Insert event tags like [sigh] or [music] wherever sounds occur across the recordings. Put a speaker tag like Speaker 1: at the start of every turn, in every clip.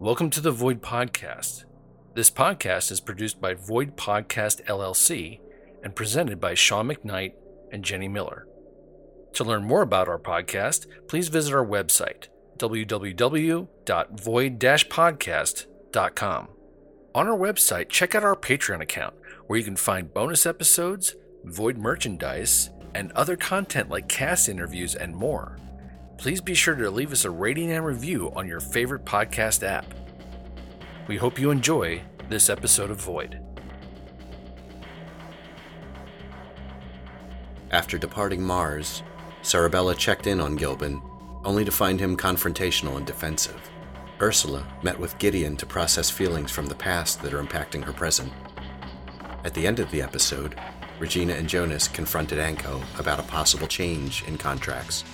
Speaker 1: Welcome to the Void Podcast. This podcast is produced by Void Podcast LLC and presented by Sean McKnight and Jenny Miller. To learn more about our podcast, please visit our website, www.void-podcast.com. On our website, check out our Patreon account, where you can find bonus episodes, Void merchandise, and other content like cast interviews and more. Please be sure to leave us a rating and review on your favorite podcast app. We hope you enjoy this episode of Void.
Speaker 2: After departing Mars, Serebella checked in on Gilban, only to find him confrontational and defensive. Ursula met with Gideon to process feelings from the past that are impacting her present. At the end of the episode, Regina and Jonas confronted Anko about a possible change in contracts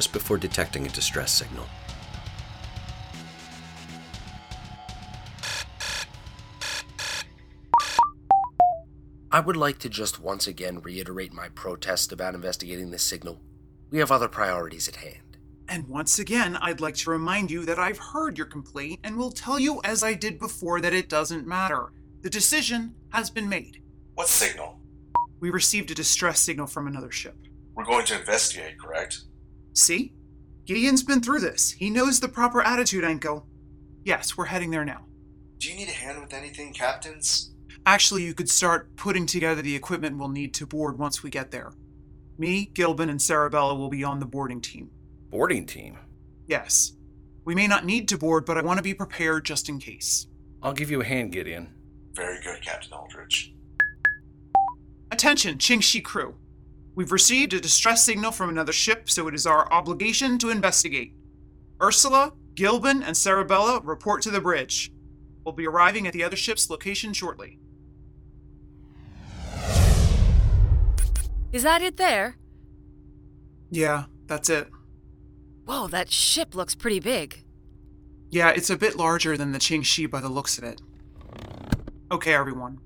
Speaker 2: just before detecting a distress signal.
Speaker 3: I would like to just once again reiterate my protest about investigating this signal. We have other priorities at hand.
Speaker 4: And once again, I'd like to remind you that I've heard your complaint and will tell you, as I did before, that it doesn't matter. The decision has been made.
Speaker 5: What signal?
Speaker 4: We received a distress signal from another ship.
Speaker 5: We're going to investigate, correct?
Speaker 4: See? Gideon's been through this. He knows the proper attitude, Anko. Yes, we're heading there now.
Speaker 5: Do you need a hand with anything, captains?
Speaker 4: Actually, you could start putting together the equipment we'll need to board once we get there. Me, Gilban, and Serebella will be on the boarding team.
Speaker 1: Boarding team?
Speaker 4: Yes. We may not need to board, but I want to be prepared just in case.
Speaker 1: I'll give you a hand, Gideon.
Speaker 5: Very good, Captain Aldrich.
Speaker 4: Attention, Qingxi crew. We've received a distress signal from another ship, so it is our obligation to investigate. Ursula, Gilban, and Serebella report to the bridge. We'll be arriving at the other ship's location shortly.
Speaker 6: Is that it there?
Speaker 4: Yeah, that's it.
Speaker 6: Whoa, that ship looks pretty big.
Speaker 4: Yeah, it's a bit larger than the Qingxi by the looks of it. Okay, everyone.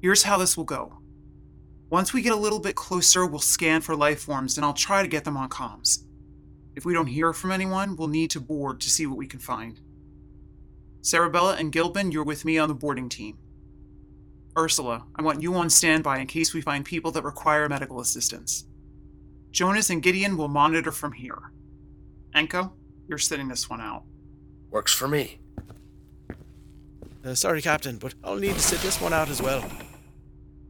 Speaker 4: Here's how this will go. Once we get a little bit closer, we'll scan for life forms and I'll try to get them on comms. If we don't hear from anyone, we'll need to board to see what we can find. Serebella and Gilban, you're with me on the boarding team. Ursula, I want you on standby in case we find people that require medical assistance. Jonas and Gideon will monitor from here. Anko, you're sitting this one out.
Speaker 3: Works for me.
Speaker 7: Uh, sorry, Captain, but I'll need to sit this one out as well.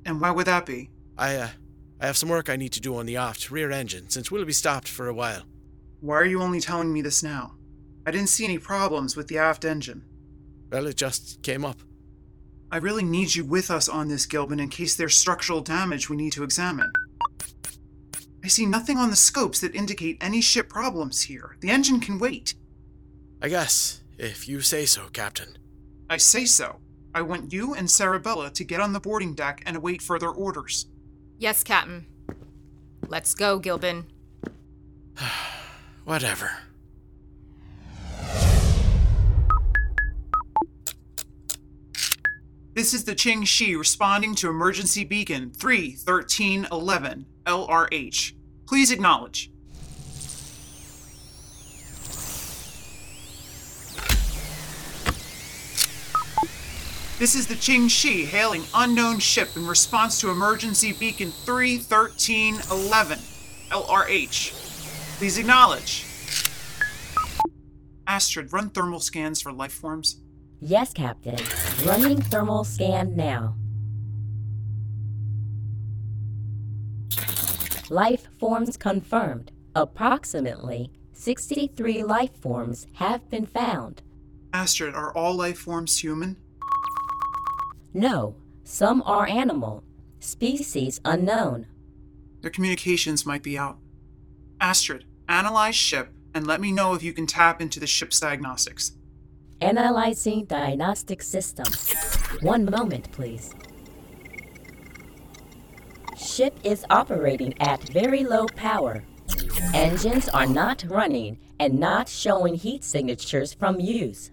Speaker 4: And why would that be?
Speaker 7: I, uh, I have some work I need to do on the aft rear engine since we'll be stopped for a while.
Speaker 4: Why are you only telling me this now? I didn't see any problems with the aft engine.
Speaker 7: Well, it just came up.
Speaker 4: I really need you with us on this, Gilban, in case there's structural damage we need to examine. I see nothing on the scopes that indicate any ship problems here. The engine can wait.
Speaker 7: I guess, if you say so, Captain.
Speaker 4: I say so. I want you and Serebella to get on the boarding deck and await further orders.
Speaker 6: Yes, Captain. Let's go, Gilban. [sighs]
Speaker 7: Whatever.
Speaker 4: This is the Qingxi responding to emergency beacon 31311 LRH. Please acknowledge. This is the Qingxi hailing unknown ship in response to emergency beacon 31311 LRH. Please acknowledge. Astrid, run thermal scans for life forms.
Speaker 8: Yes, Captain. Running thermal scan now. Life forms confirmed. Approximately 63 life forms have been found.
Speaker 4: Astrid, are all life forms human?
Speaker 8: No, some are animal. Species unknown.
Speaker 4: Their communications might be out. Astrid, analyze ship and let me know if you can tap into the ship's diagnostics.
Speaker 8: Analyzing diagnostic system. One moment, please. Ship is operating at very low power. Engines are not running and not showing heat signatures from use.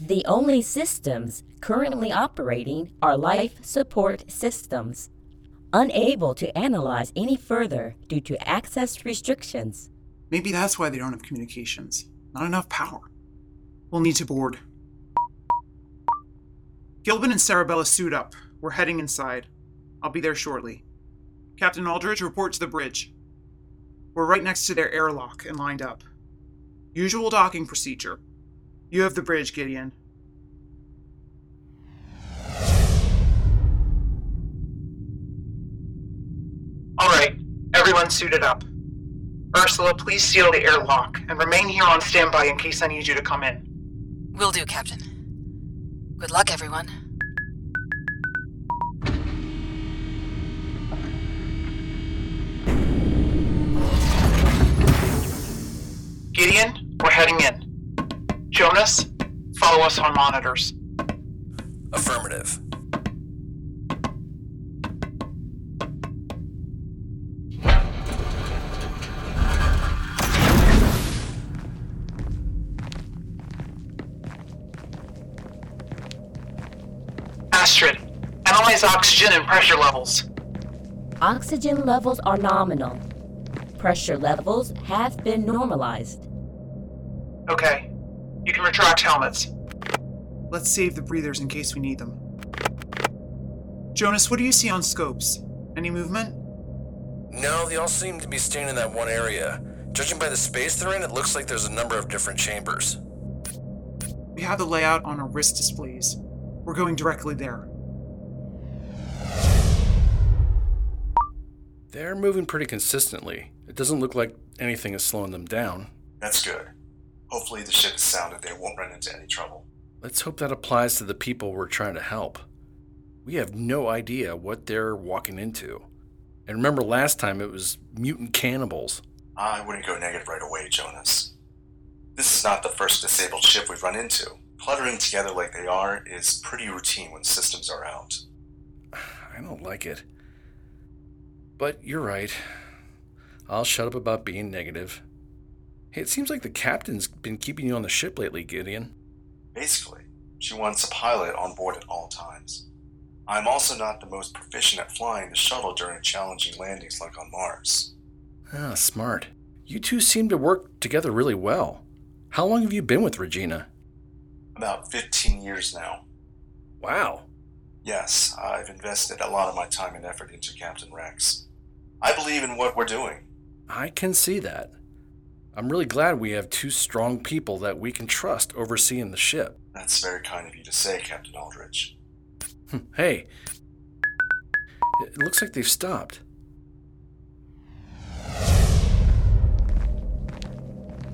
Speaker 8: The only systems currently operating are life support systems, unable to analyze any further due to access restrictions.
Speaker 4: Maybe that's why they don't have communications. Not enough power. We'll need to board. Gilban and Serebella suit up. We're heading inside. I'll be there shortly. Captain Aldridge, report to the bridge. We're right next to their airlock and lined up. Usual docking procedure. You have the bridge, Gideon. Everyone suited up. Ursula, please seal the airlock and remain here on standby in case I need you to come in.
Speaker 9: Will do, Captain. Good luck, everyone.
Speaker 4: Gideon, we're heading in. Jonas, follow us on monitors.
Speaker 1: Affirmative.
Speaker 4: Analyze oxygen and pressure levels.
Speaker 8: Oxygen levels are nominal. Pressure levels have been normalized.
Speaker 4: Okay, you can retract helmets. Let's save the breathers in case we need them. Jonas, what do you see on scopes? Any movement?
Speaker 1: No, they all seem to be staying in that one area. Judging by the space they're in, it looks like there's a number of different chambers.
Speaker 4: We have the layout on our wrist displays. We're going directly there.
Speaker 1: They're moving pretty consistently. It doesn't look like anything is slowing them down.
Speaker 5: That's good. Hopefully the ship is sounded they won't run into any trouble.
Speaker 1: Let's hope that applies to the people we're trying to help. We have no idea what they're walking into. And remember last time it was mutant cannibals.
Speaker 5: I wouldn't go negative right away, Jonas. This is not the first disabled ship we've run into. Cluttering together like they are is pretty routine when systems are out. [sighs]
Speaker 1: I don't like it. But you're right. I'll shut up about being negative. Hey, it seems like the captain's been keeping you on the ship lately, Gideon.
Speaker 5: Basically, she wants a pilot on board at all times. I'm also not the most proficient at flying the shuttle during challenging landings like on Mars.
Speaker 1: Ah, smart. You two seem to work together really well. How long have you been with Regina?
Speaker 5: About 15 years now.
Speaker 1: Wow.
Speaker 5: Yes, I've invested a lot of my time and effort into Captain Rex. I believe in what we're doing.
Speaker 1: I can see that. I'm really glad we have two strong people that we can trust overseeing the ship.
Speaker 5: That's very kind of you to say, Captain Aldrich.
Speaker 1: Hmm, hey, it looks like they've stopped.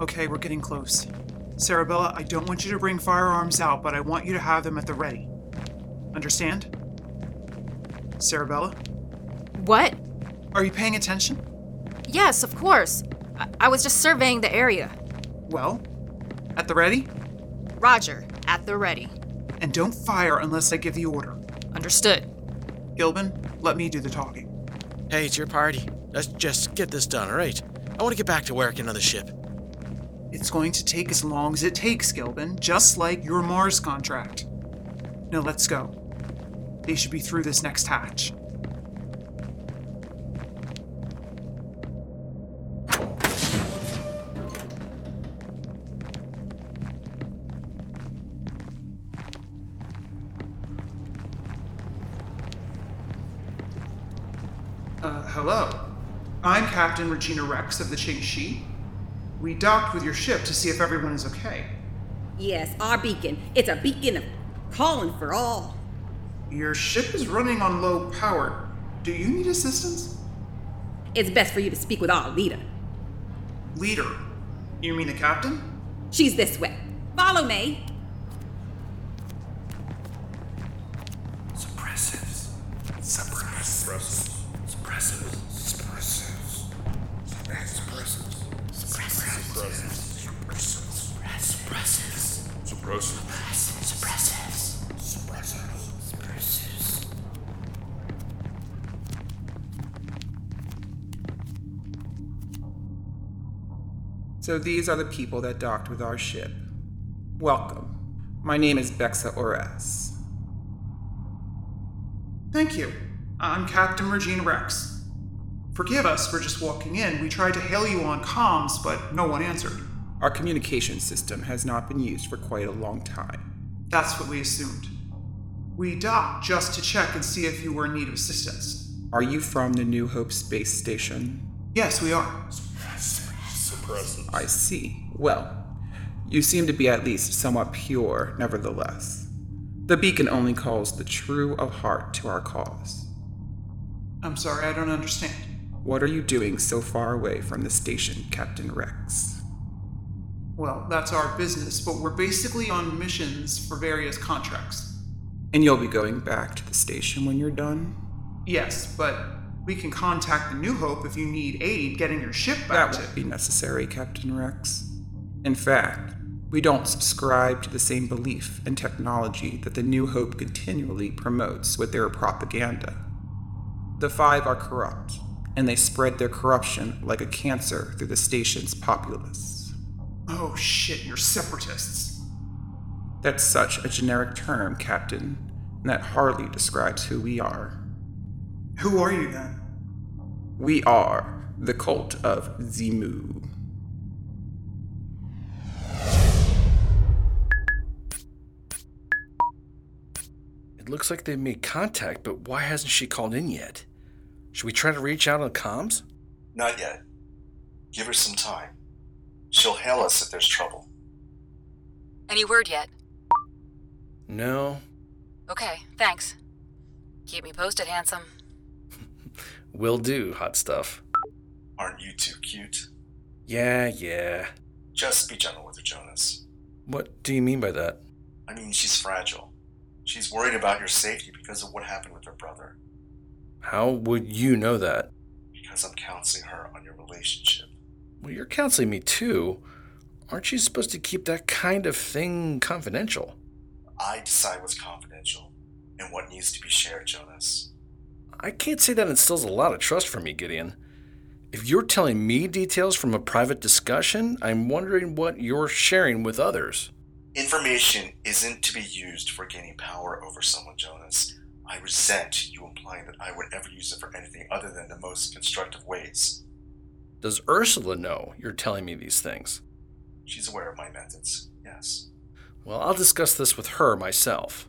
Speaker 4: Okay, we're getting close. Serebella, I don't want you to bring firearms out, but I want you to have them at the ready. Understand? Serebella,
Speaker 6: What?
Speaker 4: are you paying attention?
Speaker 6: Yes, of course. I, I was just surveying the area.
Speaker 4: Well, at the ready?
Speaker 6: Roger, at the ready.
Speaker 4: And don't fire unless I give the order.
Speaker 6: Understood.
Speaker 4: Gilban, let me do the talking.
Speaker 7: Hey, it's your party. Let's just get this done, alright? I want to get back to working on the ship.
Speaker 4: It's going to take as long as it takes, Gilban, just like your Mars contract. Now let's go. They should be through this next hatch. Uh, hello. I'm Captain Regina Rex of the Qingxi. We docked with your ship to see if everyone is okay.
Speaker 10: Yes, our beacon. It's a beacon of calling for all.
Speaker 4: Your ship is running on low power. Do you need assistance?
Speaker 10: It's best for you to speak with our leader.
Speaker 4: Leader. You mean the captain?
Speaker 10: She's this way. Follow me.
Speaker 5: Suppressives. Suppressives. Suppressives. Suppressives. Suppressives. Suppressives. Suppressives. Suppressives. Suppressives.
Speaker 4: So these are the people that docked with our ship. Welcome. My name is Bexa Ores. Thank you. I'm Captain Regina Rex. Forgive us for just walking in. We tried to hail you on comms, but no one answered. Our communication system has not been used for quite a long time. That's what we assumed. We docked just to check and see if you were in need of assistance.
Speaker 11: Are you from the New Hope space station?
Speaker 4: Yes, we are.
Speaker 11: I see. Well, you seem to be at least somewhat pure, nevertheless. The beacon only calls the true of heart to our cause.
Speaker 4: I'm sorry, I don't understand.
Speaker 11: What are you doing so far away from the station, Captain Rex?
Speaker 4: Well, that's our business, but we're basically on missions for various contracts.
Speaker 11: And you'll be going back to the station when you're done?
Speaker 4: Yes, but we can contact the New Hope if you need aid getting your ship back
Speaker 11: That
Speaker 4: to.
Speaker 11: won't be necessary, Captain Rex. In fact, we don't subscribe to the same belief and technology that the New Hope continually promotes with their propaganda. The Five are corrupt, and they spread their corruption like a cancer through the station's populace.
Speaker 4: Oh shit, you're separatists.
Speaker 11: That's such a generic term, Captain, and that hardly describes who we are.
Speaker 4: Who are you then?
Speaker 11: We are the cult of Zimu.
Speaker 1: It looks like they've made contact, but why hasn't she called in yet? Should we try to reach out on comms?
Speaker 5: Not yet. Give her some time. She'll hail us if there's trouble.
Speaker 9: Any word yet?
Speaker 1: No.
Speaker 9: Okay, thanks. Keep me posted, handsome.
Speaker 1: Will do, hot stuff.
Speaker 5: Aren't you too cute?
Speaker 1: Yeah, yeah.
Speaker 5: Just be gentle with her, Jonas.
Speaker 1: What do you mean by that?
Speaker 5: I mean, she's fragile. She's worried about your safety because of what happened with her brother.
Speaker 1: How would you know that?
Speaker 5: Because I'm counseling her on your relationship.
Speaker 1: Well, you're counseling me too. Aren't you supposed to keep that kind of thing confidential?
Speaker 5: I decide what's confidential and what needs to be shared, Jonas.
Speaker 1: I can't say that instills a lot of trust from me, Gideon. If you're telling me details from a private discussion, I'm wondering what you're sharing with others.
Speaker 5: Information isn't to be used for gaining power over someone, Jonas. I resent you implying that I would ever use it for anything other than the most constructive ways.
Speaker 1: Does Ursula know you're telling me these things?
Speaker 5: She's aware of my methods, yes.
Speaker 1: Well, I'll discuss this with her myself.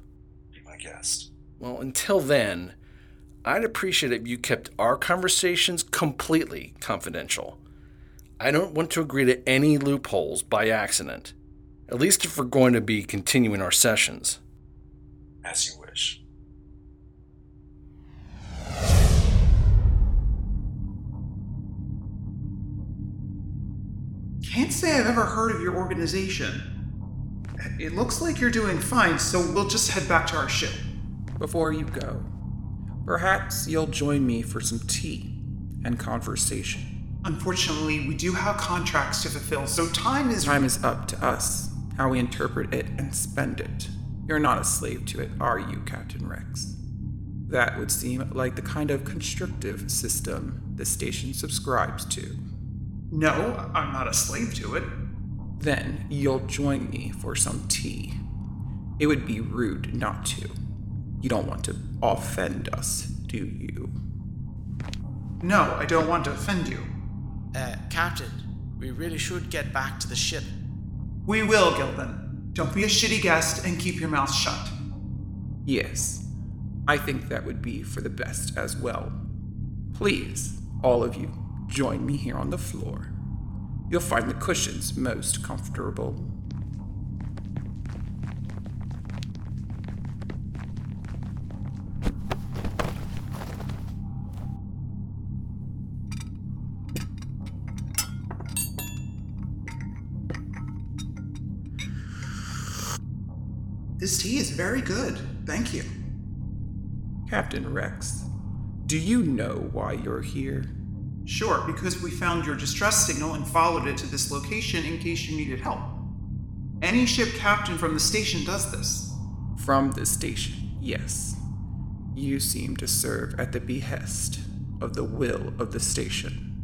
Speaker 5: Be my guest.
Speaker 1: Well, until then, I'd appreciate it if you kept our conversations completely confidential. I don't want to agree to any loopholes by accident, at least if we're going to be continuing our sessions.
Speaker 5: As you wish.
Speaker 4: Can't say I've ever heard of your organization. It looks like you're doing fine, so we'll just head back to our ship.
Speaker 11: Before you go, perhaps you'll join me for some tea and conversation.
Speaker 4: Unfortunately, we do have contracts to fulfill, so time is.
Speaker 11: Time is up to us, how we interpret it and spend it. You're not a slave to it, are you, Captain Rex? That would seem like the kind of constructive system the station subscribes to.
Speaker 4: No, I'm not a slave to it.
Speaker 11: Then you'll join me for some tea. It would be rude not to. You don't want to offend us, do you?
Speaker 4: No, I don't want to offend you.
Speaker 7: Uh, Captain, we really should get back to the ship.
Speaker 4: We will, Gilban. Don't be a shitty guest and keep your mouth shut.
Speaker 11: Yes, I think that would be for the best as well. Please, all of you, join me here on the floor. You'll find the cushions most comfortable.
Speaker 4: This tea is very good. Thank you.
Speaker 11: Captain Rex, do you know why you're here?
Speaker 4: Sure, because we found your distress signal and followed it to this location in case you needed help. Any ship captain from the station does this.
Speaker 11: From the station, yes. You seem to serve at the behest of the will of the station.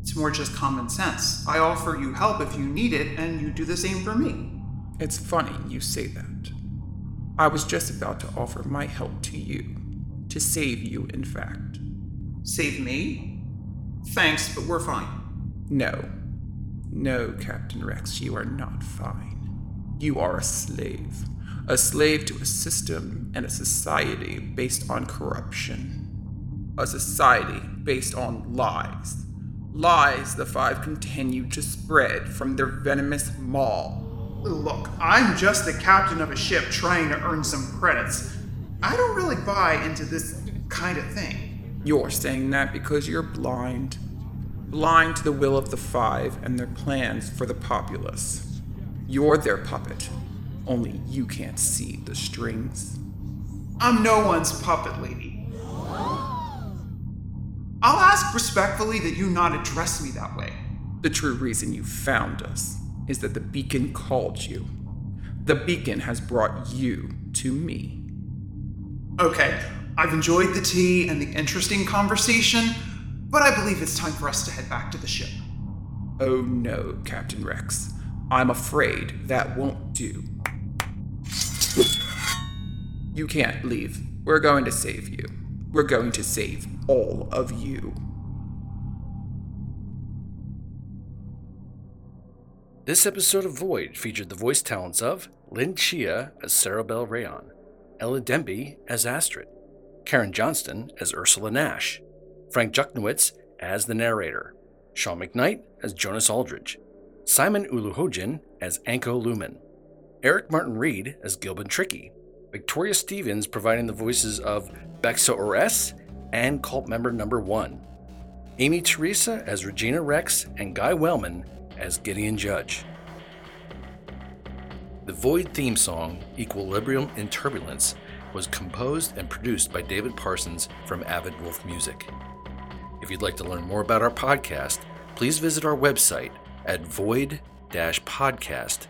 Speaker 4: It's more just common sense. I offer you help if you need it, and you do the same for me.
Speaker 11: It's funny you say that. I was just about to offer my help to you. To save you, in fact.
Speaker 4: Save me? Thanks, but we're fine.
Speaker 11: No. No, Captain Rex, you are not fine. You are a slave. A slave to a system and a society based on corruption. A society based on lies. Lies the Five continue to spread from their venomous maw.
Speaker 4: Look, I'm just the captain of a ship trying to earn some credits. I don't really buy into this kind of thing.
Speaker 11: You're saying that because you're blind. Blind to the will of the Five and their plans for the populace. You're their puppet. Only you can't see the strings.
Speaker 4: I'm no one's puppet, lady. I'll ask respectfully that you not address me that way.
Speaker 11: The true reason you found us is that the beacon called you. The beacon has brought you to me.
Speaker 4: Okay, I've enjoyed the tea and the interesting conversation, but I believe it's time for us to head back to the ship.
Speaker 11: Oh no, Captain Rex. I'm afraid that won't do. You can't leave. We're going to save you. We're going to save all of you.
Speaker 1: This episode of Void featured the voice talents of Lynn Chia as Serebella Rayon, Ella Demby as Astrid, Karen Johnston as Ursula Nash, Frank Juchnowitz as the narrator, Sean McKnight as Jonas Aldridge, Simon Uluhojin as Anko Lumen, Eric Martin Reed as Gilban Tricky, Victoria Stevens providing the voices of Bexa Ores and cult member number one, Amy Teresa as Regina Rex, and Guy Wellman as Gideon Judge. The Void theme song, Equilibrium in Turbulence, was composed and produced by David Parsons from Avid Wolf Music. If you'd like to learn more about our podcast, please visit our website at void podcast.com.